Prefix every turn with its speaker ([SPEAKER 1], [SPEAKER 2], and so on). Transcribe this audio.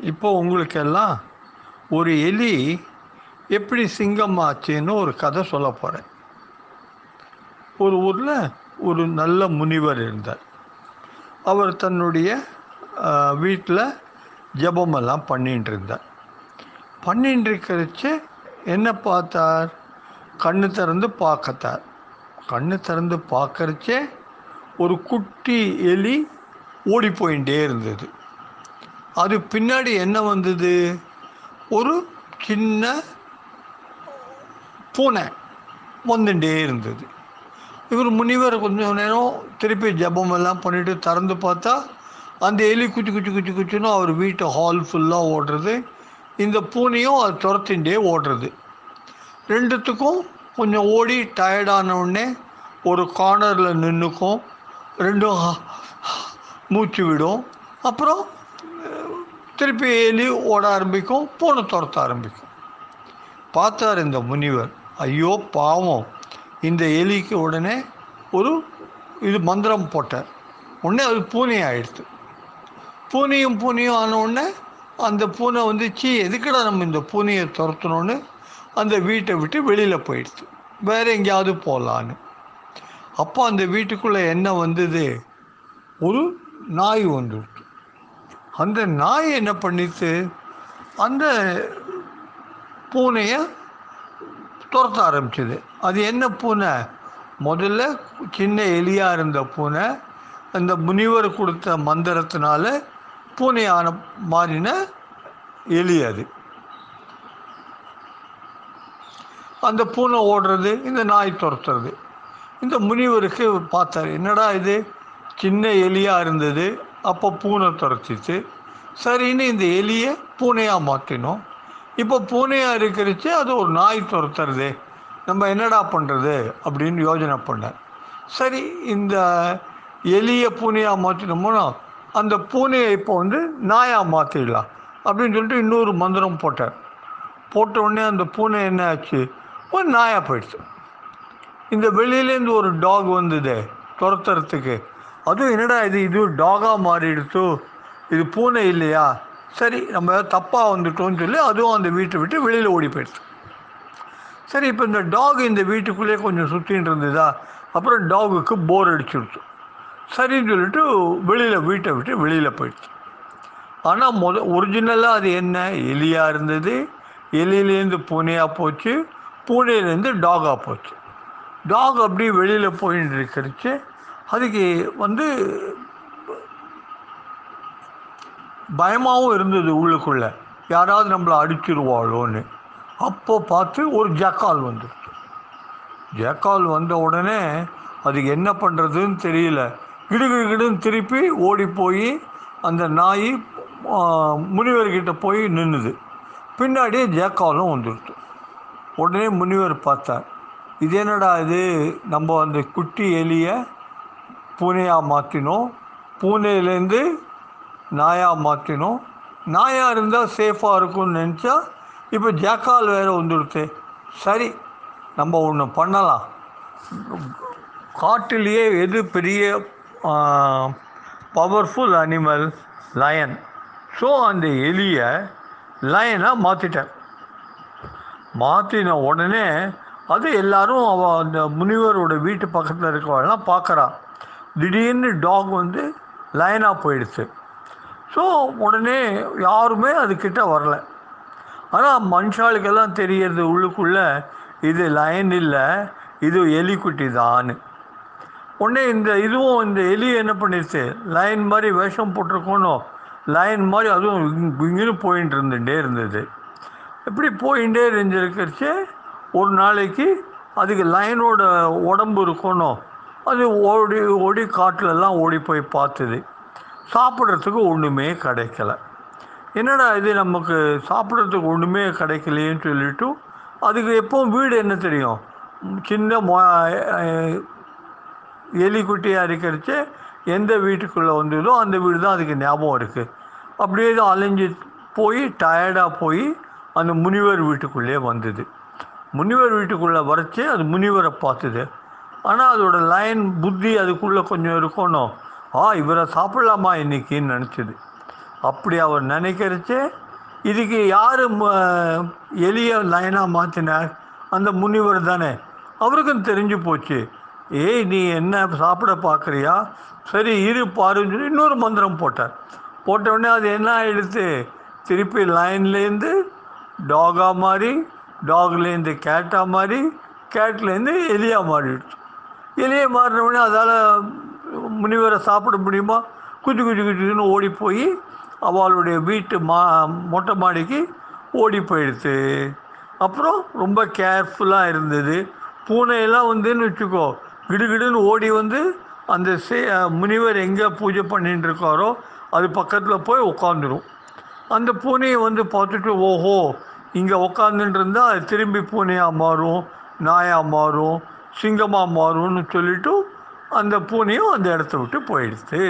[SPEAKER 1] இப்போ உங்களுக்கெல்லாம் ஒரு எலி எப்படி சிங்கம் ஆச்சுன்னு ஒரு கதை சொல்ல போகிறேன் ஒரு ஊரில் ஒரு நல்ல முனிவர் இருந்தார். அவர் தன்னுடைய வீட்டில் ஜபமெல்லாம் பண்ணிட்டு இருந்தார். பண்ணிட்டு இருக்கிறச்சு என்ன பார்த்தார்? கண்ணு திறந்து பார்க்கத்தார். கண்ணு திறந்து பார்க்கறச்சே ஒரு குட்டி எலி ஓடி போயிட்டே இருந்தது. அது பின்னாடி என்ன வந்தது? ஒரு சின்ன பூனை வந்துட்டே இருந்தது. இவர் முனிவர் கொஞ்சம் நேரம் திருப்பி ஜபம் எல்லாம் பண்ணிட்டு திறந்து பார்த்தா அந்த எலி குச்சி குச்சி குச்சி குச்சின்னு அவர் வீட்டு ஹால் ஃபுல்லாக ஓடுறது. இந்த பூனையும் அது துரத்தின்றே ஓடுறது. ரெண்டுத்துக்கும் கொஞ்சம் ஓடி டயர்டான உடனே ஒரு கார்னரில் நின்றுக்கும் ரெண்டும் மூச்சு விடும். அப்புறம் திருப்பி எலி ஓட ஆரம்பிக்கும் பூனை துரத்த ஆரம்பிக்கும். பார்த்தார் இந்த முனிவர். ஐயோ பாவம். இந்த எலிக்கு உடனே ஒரு இது மந்திரம் போட்டார். உடனே அது பூனை ஆயிடுது பூனையும் பூனையும் ஆன உடனே அந்த பூனை வந்து சீ எதுக்கடா நம்ம இந்த பூனையை துரத்தணும்னு? அந்த வீட்டை விட்டு வெளியில் போயிடுது வேறு எங்கேயாவது போகலான்னு அப்போ அந்த வீட்டுக்குள்ளே என்ன வந்தது? ஒரு நாய் வந்துடுது அந்த நாய் என்ன பண்ணிச்சு அந்த பூனையை துரத்த ஆரம்பிச்சது. அது என்ன பூனை? முதல்ல சின்ன எலியாக இருந்த பூனை அந்த முனிவர் கொடுத்த மந்திரத்தினால பூனையான மாறின எலி அது. அந்த பூனை ஓடுறது இந்த நாய் துரத்துறது. இந்த முனிவருக்கு பார்த்தாரு என்னடா இது? சின்ன எலியாக இருந்தது அப்போ பூனை துரத்திச்சு சரின்னு இந்த எலியை பூனையாக மாற்றினோம் இப்போ பூனையாக இருக்கிறச்சு அது ஒரு நாய் துரத்துறது. நம்ம என்னடா பண்ணுறது அப்படின்னு யோஜனை பண்ணேன் சரி இந்த எலியை பூனையாக மாற்றினோம்னா அந்த பூனையை இப்போ வந்து நாயாக மாற்றிடலாம் அப்படின்னு சொல்லிட்டு இன்னொரு மந்திரம் போட்டேன் போட்ட உடனே அந்த பூனை என்ன ஆச்சு? ஒரு நாயாக போயிடுச்சு. இந்த வெளியிலேருந்து ஒரு டாக் வந்தது துரத்துறதுக்கு. அதுவும் என்னடா இது? இது டாகாக மாறிடுச்சு? இது பூனை இல்லையா? சரி நம்ம தப்பாக வந்துட்டோம்னு சொல்லி அதுவும் அந்த வீட்டை விட்டு வெளியில் ஓடி போயிடுச்சு. சரி இப்போ இந்த டாக் இந்த வீட்டுக்குள்ளேயே கொஞ்சம் சுற்றின்னு இருந்ததா? அப்புறம் டாகுக்கு போர் அடிச்சுடுச்சு சரின்னு சொல்லிட்டு வெளியில் வீட்டை விட்டு வெளியில் போயிடுச்சு. ஆனால் முத ஒரிஜினலாக அது என்ன? எலியாக இருந்தது. எலியிலேருந்து பூனையாக போச்சு. பூனையிலேருந்து டாகாக போச்சு. டாக் அப்படியே வெளியில் போயின்னு இருக்கிறச்சு. அதுக்கு வந்து பயமாகவும் இருந்தது உள்ளுக்குள்ளே. யாராவது நம்மளை அடிச்சிருவாளோன்னு. அப்போ பார்த்து ஒரு ஜக்கால் வந்துடுச்சு ஜக்கால் வந்த உடனே அதுக்கு என்ன பண்ணுறதுன்னு தெரியல. கிடுகிடுன்னு திருப்பி ஓடி போய் அந்த நாய் முனிவர்கிட்ட போய் நின்றுது பின்னாடியே ஜேக்காலும் வந்துடுச்சு உடனே முனிவர் பார்த்தார். இது என்னடா இது? நம்ம அந்த குட்டி எலியை பூனையாக மாற்றினோம் பூனையிலேருந்து நாயாக மாற்றினோம் நாயாக இருந்தால் சேஃபாக இருக்கும்னு நினச்சா இப்போ ஜாக்கால் வேறு வந்துடுச்சு சரி நம்ம ஒன்று பண்ணலாம். காட்டிலேயே எது பெரிய பவர்ஃபுல் அனிமல் லயன் ஸோ அந்த எலியை லயனாக மாற்றிட்டேன் மாற்றின உடனே அது எல்லாரும் அவள் அந்த முனிவரோட வீட்டு பக்கத்தில் இருக்கவெல்லாம் பார்க்குறான் திடீர்னு டாக் வந்து லைனாக போயிடுச்சு. ஸோ உடனே யாருமே அதுக்கிட்ட வரல. ஆனால் மனுஷாளுக்கெல்லாம் தெரியறது உள்ளுக்குள்ளே இது லைன் இல்லை இது எலிக்குட்டி தான். உடனே இந்த இதுவும் இந்த எலி என்ன பண்ணிடுச்சு லைன் மாதிரி வேஷம் போட்டிருக்கணும் லைன் மாதிரி அதுவும் இங்கேன்னு போயின்ட்டு இருந்துகிட்டே இருந்தது. இப்படி போயின்ண்டே இருந்துருக்கிறச்சு ஒரு நாளைக்கு அதுக்கு லைனோட உடம்பு இருக்கணும் அது ஓடி ஓடி காட்டிலெல்லாம் ஓடி போய் பார்த்துது சாப்பிட்றதுக்கு ஒன்றுமே கிடைக்கல. என்னடா இது நமக்கு சாப்பிட்றதுக்கு ஒன்றுமே கிடைக்கலையேன்னு சொல்லிட்டு அதுக்கு எப்போவும் வீடு என்ன தெரியும்? சின்ன மொ எலிக்குட்டியாக இருக்கிறச்சு எந்த வீட்டுக்குள்ளே வந்ததோ அந்த வீடு தான் அதுக்கு ஞாபகம் இருக்குது அப்படியே தான் அலைஞ்சு போய் டயர்டாக போய் அந்த முனிவர் வீட்டுக்குள்ளேயே வந்தது. முனிவர் வீட்டுக்குள்ளே வரைச்சி அது முனிவரை பார்த்துது. ஆனால் அதோட லைன் புத்தி அதுக்குள்ளே கொஞ்சம் இருக்கணும். ஆ இவரை சாப்பிட்லாமா இன்றைக்கின்னு நினச்சிது. அப்படி அவர் நினைக்கிறச்சு இதுக்கு யார் எளிய லைனாக மாற்றினார் அந்த முனிவர் தானே. அவருக்கும் தெரிஞ்சு போச்சு. ஏய் நீ என்ன சாப்பிட பார்க்குறியா சரி இரு பாருன்னு சொல்லி இன்னொரு மந்திரம் போட்டார். போட்ட உடனே அது என்ன ஆகிடுது திருப்பி லைன்லேருந்து டாகாக மாறி டாக்லேருந்து கேட்டாக மாறி கேட்லேருந்து எலியாக மாறிடுச்சு. எலியை மாறின அதால் முனிவரை சாப்பிட முடியுமா? குஞ்சு குஞ்சு குஞ்சுன்னு ஓடி போய் அவளுடைய வீட்டு மா மொட்டை மாடிக்கு ஓடி போயிடுச்சு அப்புறம் ரொம்ப கேர்ஃபுல்லாக இருந்தது. பூனையெல்லாம் வந்துன்னு வச்சுக்கோ கிடுகிடுன்னு ஓடி வந்து அந்த சே முனிவர் எங்கே பூஜை பண்ணிட்டு இருக்காரோ அது பக்கத்தில் போய் உட்காந்துரும் அந்த பூனையை வந்து பார்த்துட்டு ஓஹோ இங்கே உட்காந்துட்டு இருந்தால் அது திரும்பி பூனையாக மாறும் நாயாக மாறும் சிங்கமாக மாறும்னு சொல்லிட்டு அந்த பூனையும் அந்த இடத்த விட்டு போயிடுச்சு